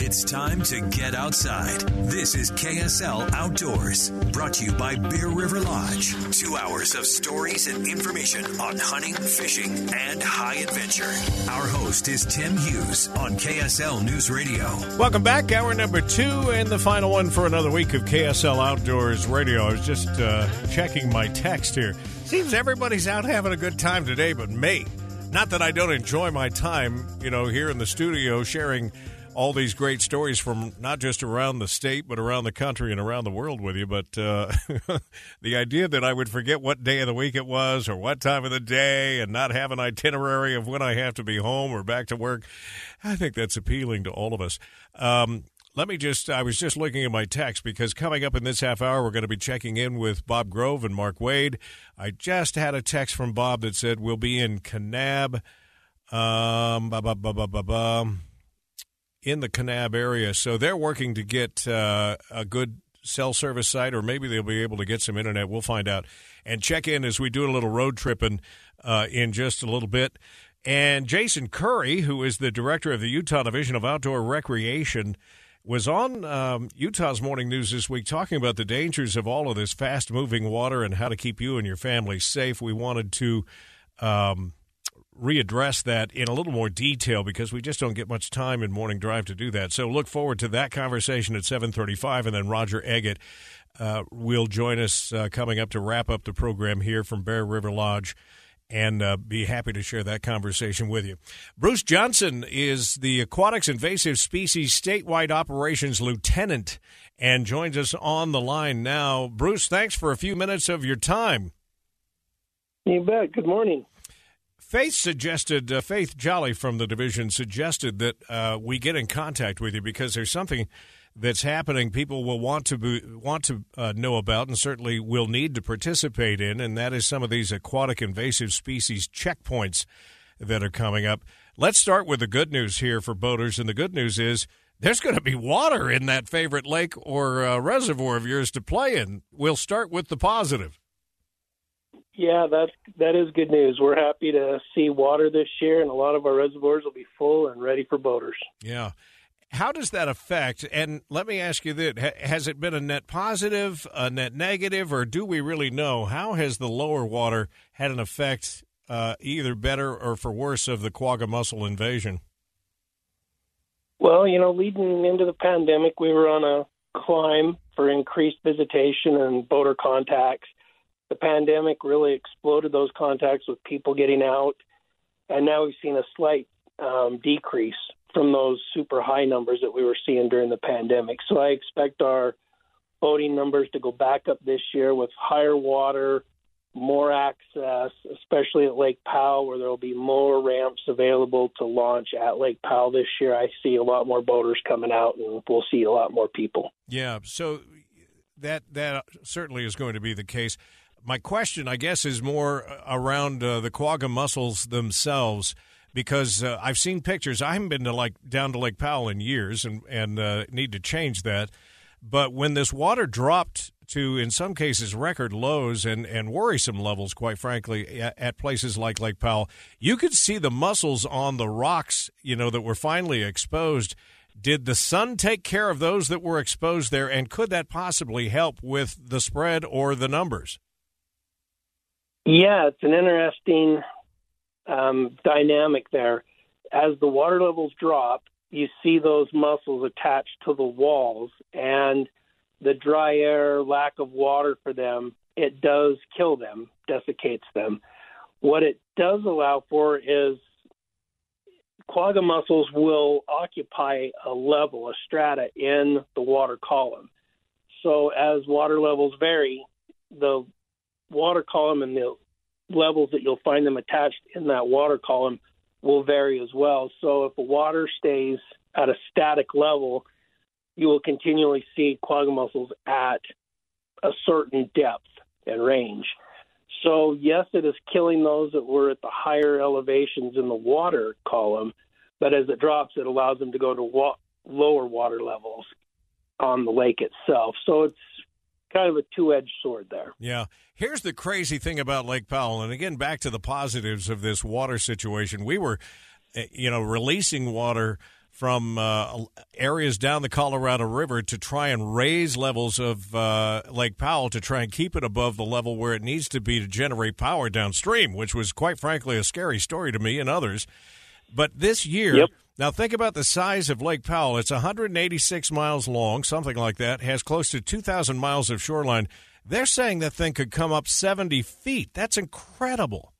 It's time to get outside. This is KSL Outdoors, brought to you by Bear River Lodge. Two hours of stories and information on hunting, fishing, and high adventure. Our host is Tim Hughes on KSL News Radio. Welcome back. Hour number two and the final one for another week of KSL Outdoors Radio. I was just uh, checking my text here. Seems everybody's out having a good time today, but me. Not that I don't enjoy my time, you know, here in the studio sharing all these great stories from not just around the state, but around the country and around the world with you. But uh, the idea that I would forget what day of the week it was or what time of the day and not have an itinerary of when I have to be home or back to work, I think that's appealing to all of us. Um, let me just, I was just looking at my text because coming up in this half hour, we're going to be checking in with Bob Grove and Mark Wade. I just had a text from Bob that said we'll be in Kanab. Um, bah, bah, bah, in the Kanab area. So they're working to get uh, a good cell service site, or maybe they'll be able to get some internet. We'll find out. And check in as we do a little road tripping uh, in just a little bit. And Jason Curry, who is the director of the Utah Division of Outdoor Recreation, was on um, Utah's Morning News this week talking about the dangers of all of this fast moving water and how to keep you and your family safe. We wanted to. Um, readdress that in a little more detail because we just don't get much time in morning drive to do that. So look forward to that conversation at 7:35 and then Roger Eggett uh, will join us uh, coming up to wrap up the program here from Bear River Lodge and uh, be happy to share that conversation with you. Bruce Johnson is the Aquatics Invasive Species Statewide Operations Lieutenant and joins us on the line now. Bruce, thanks for a few minutes of your time. You bet. Good morning. Faith suggested, uh, Faith Jolley from the division suggested that uh, we get in contact with you because there's something that's happening. People will want to be, want to uh, know about, and certainly will need to participate in, and that is some of these aquatic invasive species checkpoints that are coming up. Let's start with the good news here for boaters, and the good news is there's going to be water in that favorite lake or uh, reservoir of yours to play in. We'll start with the positive. Yeah, that's that is good news. We're happy to see water this year, and a lot of our reservoirs will be full and ready for boaters. Yeah. How does that affect? And let me ask you this: Has it been a net positive, a net negative, or do we really know? How has the lower water had an effect, uh, either better or for worse, of the quagga mussel invasion? Well, you know, leading into the pandemic, we were on a climb for increased visitation and boater contacts the pandemic really exploded those contacts with people getting out, and now we've seen a slight um, decrease from those super high numbers that we were seeing during the pandemic. So I expect our boating numbers to go back up this year with higher water, more access, especially at Lake Powell, where there will be more ramps available to launch at Lake Powell this year. I see a lot more boaters coming out, and we'll see a lot more people. Yeah, so that that certainly is going to be the case my question, I guess, is more around uh, the quagga mussels themselves because uh, I've seen pictures. I haven't been to like down to Lake Powell in years, and and uh, need to change that. But when this water dropped to, in some cases, record lows and, and worrisome levels, quite frankly, at, at places like Lake Powell, you could see the mussels on the rocks, you know, that were finally exposed. Did the sun take care of those that were exposed there, and could that possibly help with the spread or the numbers? Yeah, it's an interesting um, dynamic there. As the water levels drop, you see those mussels attached to the walls, and the dry air, lack of water for them, it does kill them, desiccates them. What it does allow for is quagga mussels will occupy a level, a strata in the water column. So as water levels vary, the water column and the levels that you'll find them attached in that water column will vary as well. So if the water stays at a static level, you will continually see quagga mussels at a certain depth and range. So, yes, it is killing those that were at the higher elevations in the water column, but as it drops, it allows them to go to wa- lower water levels on the lake itself. So, it's kind of a two edged sword there. Yeah. Here's the crazy thing about Lake Powell. And again, back to the positives of this water situation. We were, eh, you know, releasing water from uh, areas down the Colorado River to try and raise levels of uh, Lake Powell to try and keep it above the level where it needs to be to generate power downstream, which was quite frankly a scary story to me and others. But this year, yep. Now think about the size of Lake Powell. It's 186 miles long, something like that, has close to 2,000 miles of shoreline. They're saying that thing could come up 70 feet. That's incredible.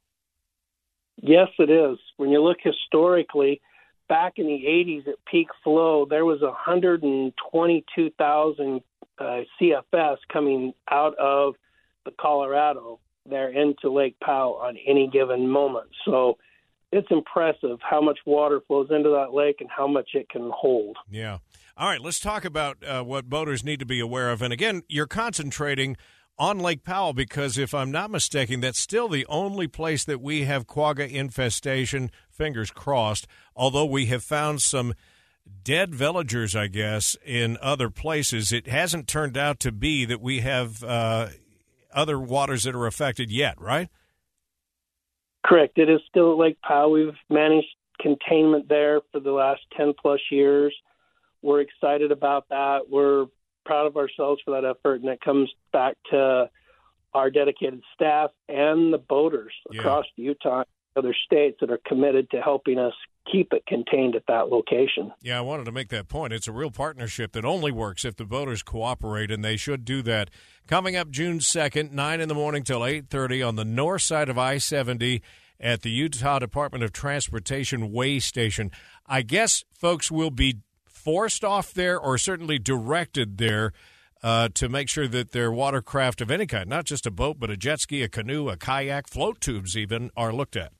Yes, it is. When you look historically, back in the 80s at peak flow, there was 122,000 uh, CFS coming out of the Colorado there into Lake Powell on any given moment. So it's impressive how much water flows into that lake and how much it can hold. Yeah. All right, let's talk about uh, what boaters need to be aware of. And again, you're concentrating on Lake Powell because, if I'm not mistaken, that's still the only place that we have quagga infestation. Fingers crossed. Although we have found some dead veligers, I guess, in other places, it hasn't turned out to be that we have uh, other waters that are affected yet, right? Correct. It is still at Lake Powell. We've managed containment there for the last 10 plus years. We're excited about that. We're proud of ourselves for that effort, and it comes back to our dedicated staff and the boaters Yeah. across Utah other states that are committed to helping us keep it contained at that location. Yeah, I wanted to make that point. It's a real partnership that only works if the voters cooperate, and they should do that. Coming up June second, nine in the morning till eight thirty on the north side of I seventy at the Utah Department of Transportation Way Station. I guess folks will be forced off there, or certainly directed there. Uh, to make sure that their watercraft of any kind, not just a boat, but a jet ski, a canoe, a kayak, float tubes even, are looked at.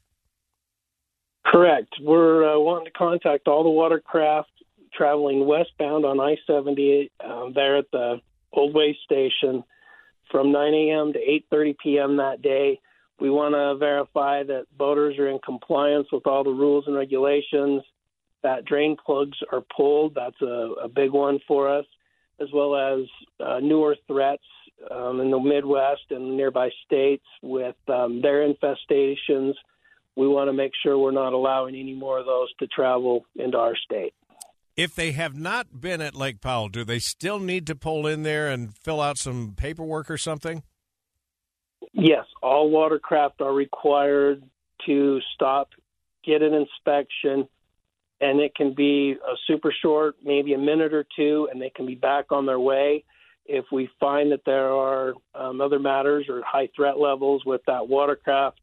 Correct. We're uh, wanting to contact all the watercraft traveling westbound on I 70 um, there at the Old Way Station from 9 a.m. to 8:30 p.m. that day. We want to verify that boaters are in compliance with all the rules and regulations. That drain plugs are pulled. That's a, a big one for us, as well as uh, newer threats um, in the Midwest and nearby states with um, their infestations we want to make sure we're not allowing any more of those to travel into our state. If they have not been at Lake Powell, do they still need to pull in there and fill out some paperwork or something? Yes, all watercraft are required to stop, get an inspection, and it can be a super short, maybe a minute or two, and they can be back on their way. If we find that there are um, other matters or high threat levels with that watercraft,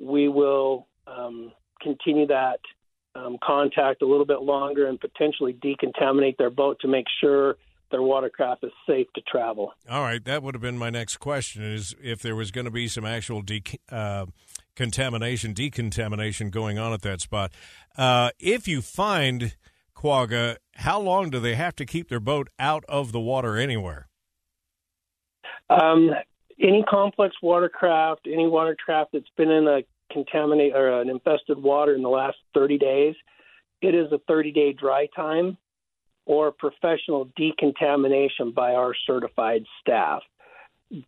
we will um, continue that um, contact a little bit longer and potentially decontaminate their boat to make sure their watercraft is safe to travel. All right, that would have been my next question: is if there was going to be some actual de- uh, contamination, decontamination going on at that spot. Uh, if you find quagga, how long do they have to keep their boat out of the water anywhere? Um, any complex watercraft, any watercraft that's been in a contaminate or an infested water in the last 30 days, it is a 30 day dry time or professional decontamination by our certified staff.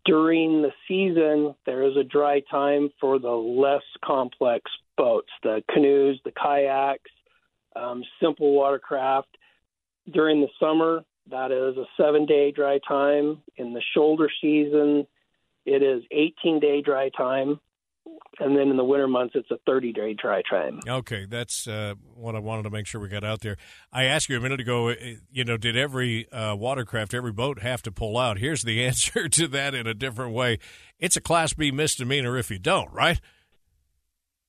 During the season, there is a dry time for the less complex boats, the canoes, the kayaks, um, simple watercraft. During the summer, that is a seven day dry time. In the shoulder season, it is 18 day dry time and then in the winter months it's a 30 day dry time. Okay, that's uh, what I wanted to make sure we got out there. I asked you a minute ago, uh, you know, did every uh, watercraft, every boat have to pull out? Here's the answer to that in a different way. It's a Class B misdemeanor if you don't, right?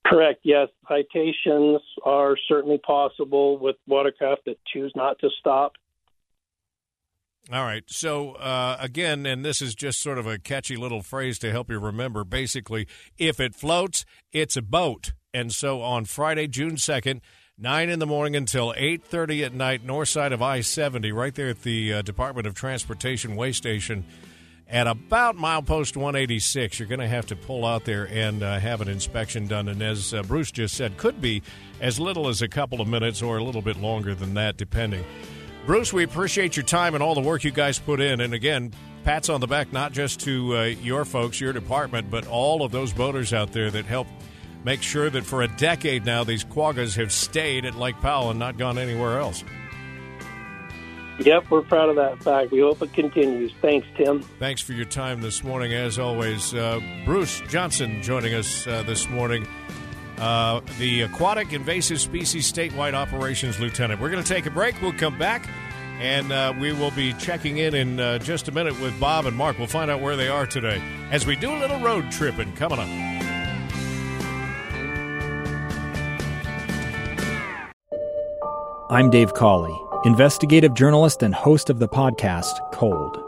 Correct. Yes, citations are certainly possible with watercraft that choose not to stop. All right. So, uh, again, and this is just sort of a catchy little phrase to help you remember. Basically, if it floats, it's a boat. And so on Friday, June 2nd, 9 in the morning until 8.30 at night, north side of I-70, right there at the uh, Department of Transportation Way Station at about milepost 186. You're going to have to pull out there and uh, have an inspection done. And as uh, Bruce just said, could be as little as a couple of minutes or a little bit longer than that, depending. Bruce, we appreciate your time and all the work you guys put in. And again, pats on the back, not just to uh, your folks, your department, but all of those boaters out there that help make sure that for a decade now these quaggas have stayed at Lake Powell and not gone anywhere else. Yep, we're proud of that fact. We hope it continues. Thanks, Tim. Thanks for your time this morning, as always. Uh, Bruce Johnson joining us uh, this morning, uh, the Aquatic Invasive Species Statewide Operations Lieutenant. We're going to take a break. We'll come back, and uh, we will be checking in in uh, just a minute with Bob and Mark. We'll find out where they are today as we do a little road tripping coming up. I'm Dave Cawley investigative journalist and host of the podcast Cold.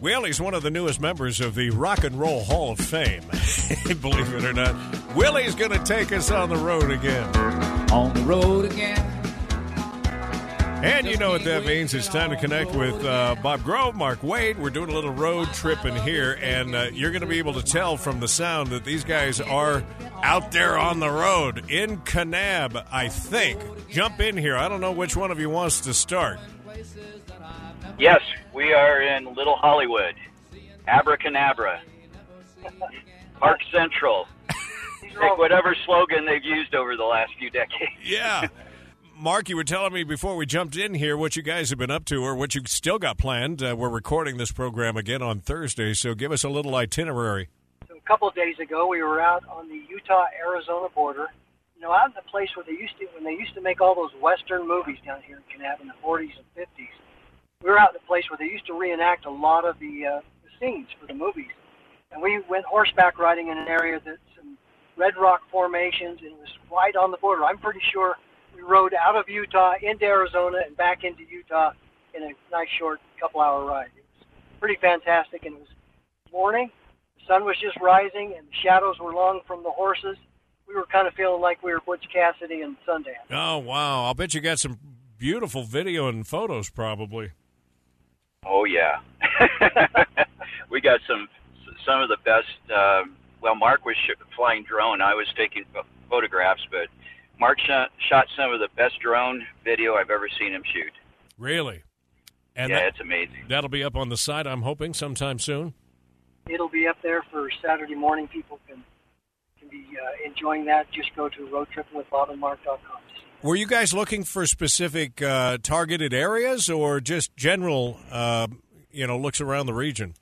Well, he's one of the newest members of the Rock and Roll Hall of Fame. Believe it or not, Willie's going to take us on the road again. On the road again. And you know what that means. It's time to connect with uh, Bob Grove, Mark Wade. We're doing a little road tripping here, and uh, you're going to be able to tell from the sound that these guys are out there on the road in Kanab, I think. Jump in here. I don't know which one of you wants to start. Yes, we are in Little Hollywood. Abracadabra. Park Central. Take whatever slogan they've used over the last few decades. Yeah. Mark, you were telling me before we jumped in here what you guys have been up to or what you still got planned. Uh, we're recording this program again on Thursday, so give us a little itinerary. So a couple of days ago, we were out on the Utah-Arizona border. You know, out in the place where they used to when they used to make all those Western movies down here in Kanab in the 40s and 50s we were out in a place where they used to reenact a lot of the, uh, the scenes for the movies. And we went horseback riding in an area that's some red rock formations, and it was right on the border. I'm pretty sure we rode out of Utah into Arizona and back into Utah in a nice short couple hour ride. It was pretty fantastic, and it was morning. The sun was just rising, and the shadows were long from the horses. We were kind of feeling like we were Butch Cassidy and Sundance. Oh wow! I'll bet you got some beautiful video and photos, probably. Oh yeah, we got some some of the best. Uh, well, Mark was sh- flying drone. I was taking photographs, but Mark shot, shot some of the best drone video I've ever seen him shoot. Really? And yeah, that, it's amazing. That'll be up on the site. I'm hoping sometime soon. It'll be up there for Saturday morning. People can can be uh, enjoying that. Just go to roadtrippingwithbobandmark.com. Were you guys looking for specific uh, targeted areas or just general, uh, you know, looks around the region?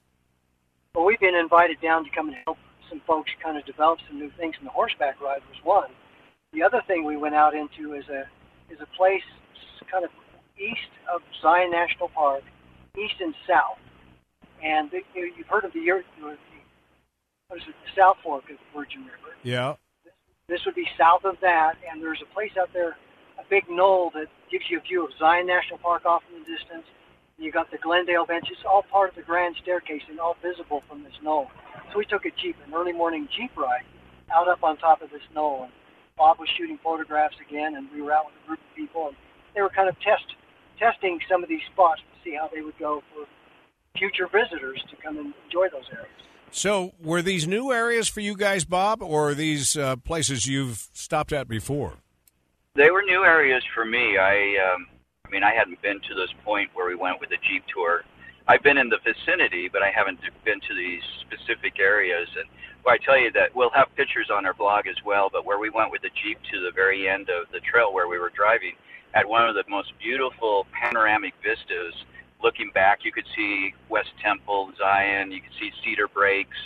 Well, we've been invited down to come and help some folks kind of develop some new things, and the horseback ride was one. The other thing we went out into is a is a place kind of east of Zion National Park, east and south. And you, you've heard of the what is it, the South Fork of the Virgin River? Yeah. This, this would be south of that, and there's a place out there a big knoll that gives you a view of Zion National Park off in the distance. You got the Glendale bench. It's all part of the grand staircase and all visible from this knoll. So we took a jeep, an early morning jeep ride, out up on top of this knoll. And Bob was shooting photographs again, and we were out with a group of people, and they were kind of test testing some of these spots to see how they would go for future visitors to come and enjoy those areas. So, were these new areas for you guys, Bob, or these uh, places you've stopped at before? They were new areas for me. I um, I mean, I hadn't been to this point where we went with a jeep tour. I've been in the vicinity, but I haven't been to these specific areas. And well, I tell you that we'll have pictures on our blog as well. But where we went with the jeep to the very end of the trail where we were driving, at one of the most beautiful panoramic vistas. Looking back, you could see West Temple, Zion. You could see Cedar Breaks,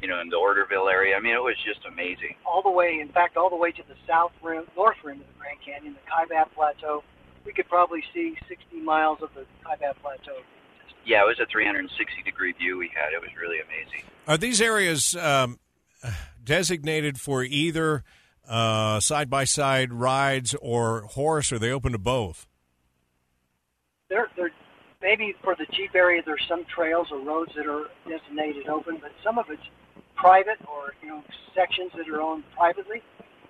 you know, in the Orderville area. I mean, it was just amazing. All the way, in fact, all the way to the south rim, north rim of the Grand Canyon, the Kaibab Plateau. We could probably see 60 miles of the Kaibab Plateau. Yeah, it was a 360 degree view we had. It was really amazing. Are these areas um, designated for either side by side rides or horse? Or are they open to both? They're, they're maybe for the Jeep area. There's some trails or roads that are designated open, but some of it's private or you know sections that are owned privately,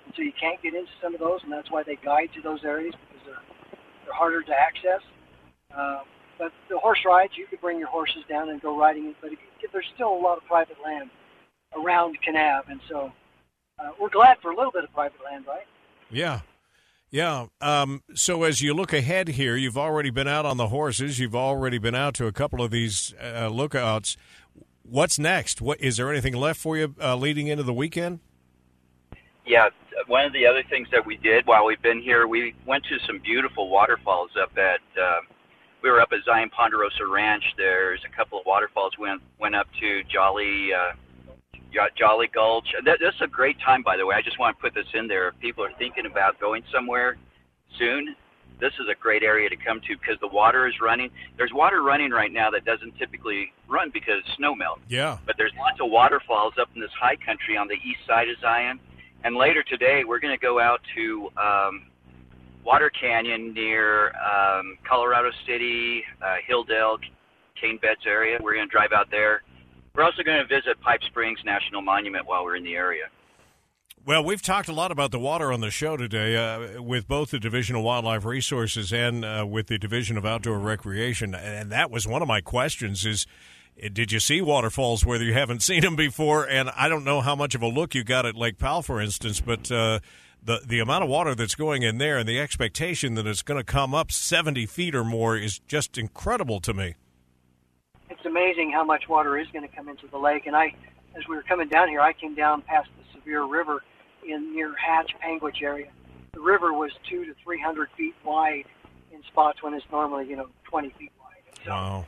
and so you can't get into some of those, and that's why they guide to those areas because they're they're harder to access. Uh, but the horse rides, you could bring your horses down and go riding, but there's still a lot of private land around Kanab, and so uh, we're glad for a little bit of private land, right? Yeah. Yeah. Um, so as you look ahead here, you've already been out on the horses. You've already been out to a couple of these uh, lookouts. What's next? What is there anything left for you uh, leading into the weekend? Yeah, one of the other things that we did while we've been here, we went to some beautiful waterfalls up at. Uh, we were up at Zion Ponderosa Ranch. There's a couple of waterfalls. Went went up to Jolley. Uh, Jolley Gulch. That, that's a great time, by the way. I just want to put this in there. If people are thinking about going somewhere soon, this is a great area to come to because the water is running. There's water running right now that doesn't typically run because snow melt. Yeah. But there's lots of waterfalls up in this high country on the east side of Zion. And later today, we're going to go out to um, Water Canyon near um, Colorado City, uh, Hildale, Cane Beds area. We're going to drive out there we're also going to visit Pipe Springs National Monument while we're in the area. Well, we've talked a lot about the water on the show today uh, with both the Division of Wildlife Resources and uh, with the Division of Outdoor Recreation, and that was one of my questions: is did you see waterfalls where you haven't seen them before? And I don't know how much of a look you got at Lake Powell, for instance, but uh, the the amount of water that's going in there and the expectation that it's going to come up seventy feet or more is just incredible to me it's amazing how much water is going to come into the lake. And I, as we were coming down here, I came down past the Sevier River in near Hatch, Panguitch area. The river was two to three hundred feet wide in spots when it's normally, you know, twenty feet wide. So wow.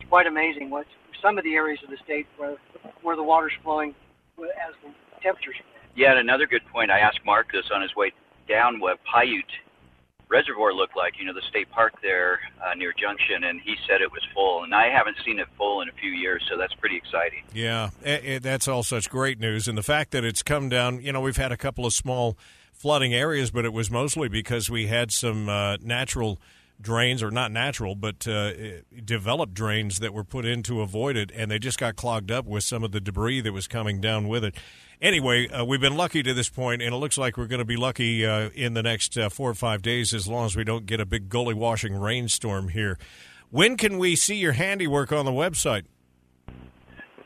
It's quite amazing what some of the areas of the state where where the water's flowing as the temperatures. Yeah, and another good point. I asked Mark this on his way down. What Piute reservoir looked like, you know, the state park there uh, near Junction, and he said it was full. And I haven't seen it full in a few years, so that's pretty exciting. Yeah, it, it, that's all such great news. And the fact that it's come down, you know, we've had a couple of small flooding areas, but it was mostly because we had some uh, natural drains, or not natural, but uh, developed drains that were put in to avoid it, and they just got clogged up with some of the debris that was coming down with it anyway, uh, we've been lucky to this point, and it looks like we're going to be lucky uh, in the next uh, four or five days as long as we don't get a big gully washing rainstorm here. When can we see your handiwork on the website?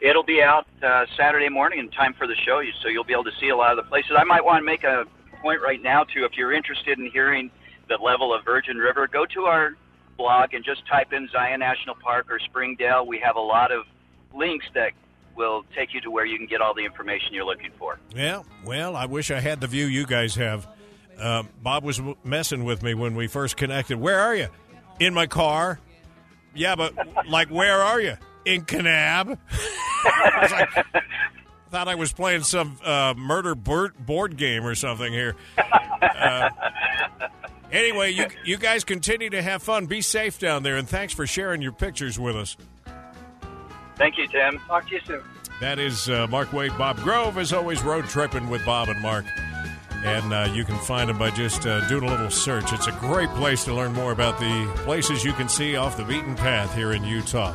It'll be out uh, Saturday morning in time for the show, so you'll be able to see a lot of the places. I might want to make a point right now, too, if you're interested in hearing the level of Virgin River, go to our blog and just type in Zion National Park or Springdale. We have a lot of links that will take you to where you can get all the information you're looking for. Yeah, well, I wish I had the view you guys have. Uh, Bob was messing with me when we first connected. Where are you? In my car. Yeah, but like, where are you? In Kanab. I, like, thought I was playing some uh, murder board game or something here. Uh, anyway, you you guys continue to have fun. Be safe down there, and thanks for sharing your pictures with us. Thank you, Tim. Talk to you soon. That is uh, Mark Wade. Bob Grove, as always, road tripping with Bob and Mark. And uh, you can find them by just uh, doing a little search. It's a great place to learn more about the places you can see off the beaten path here in Utah.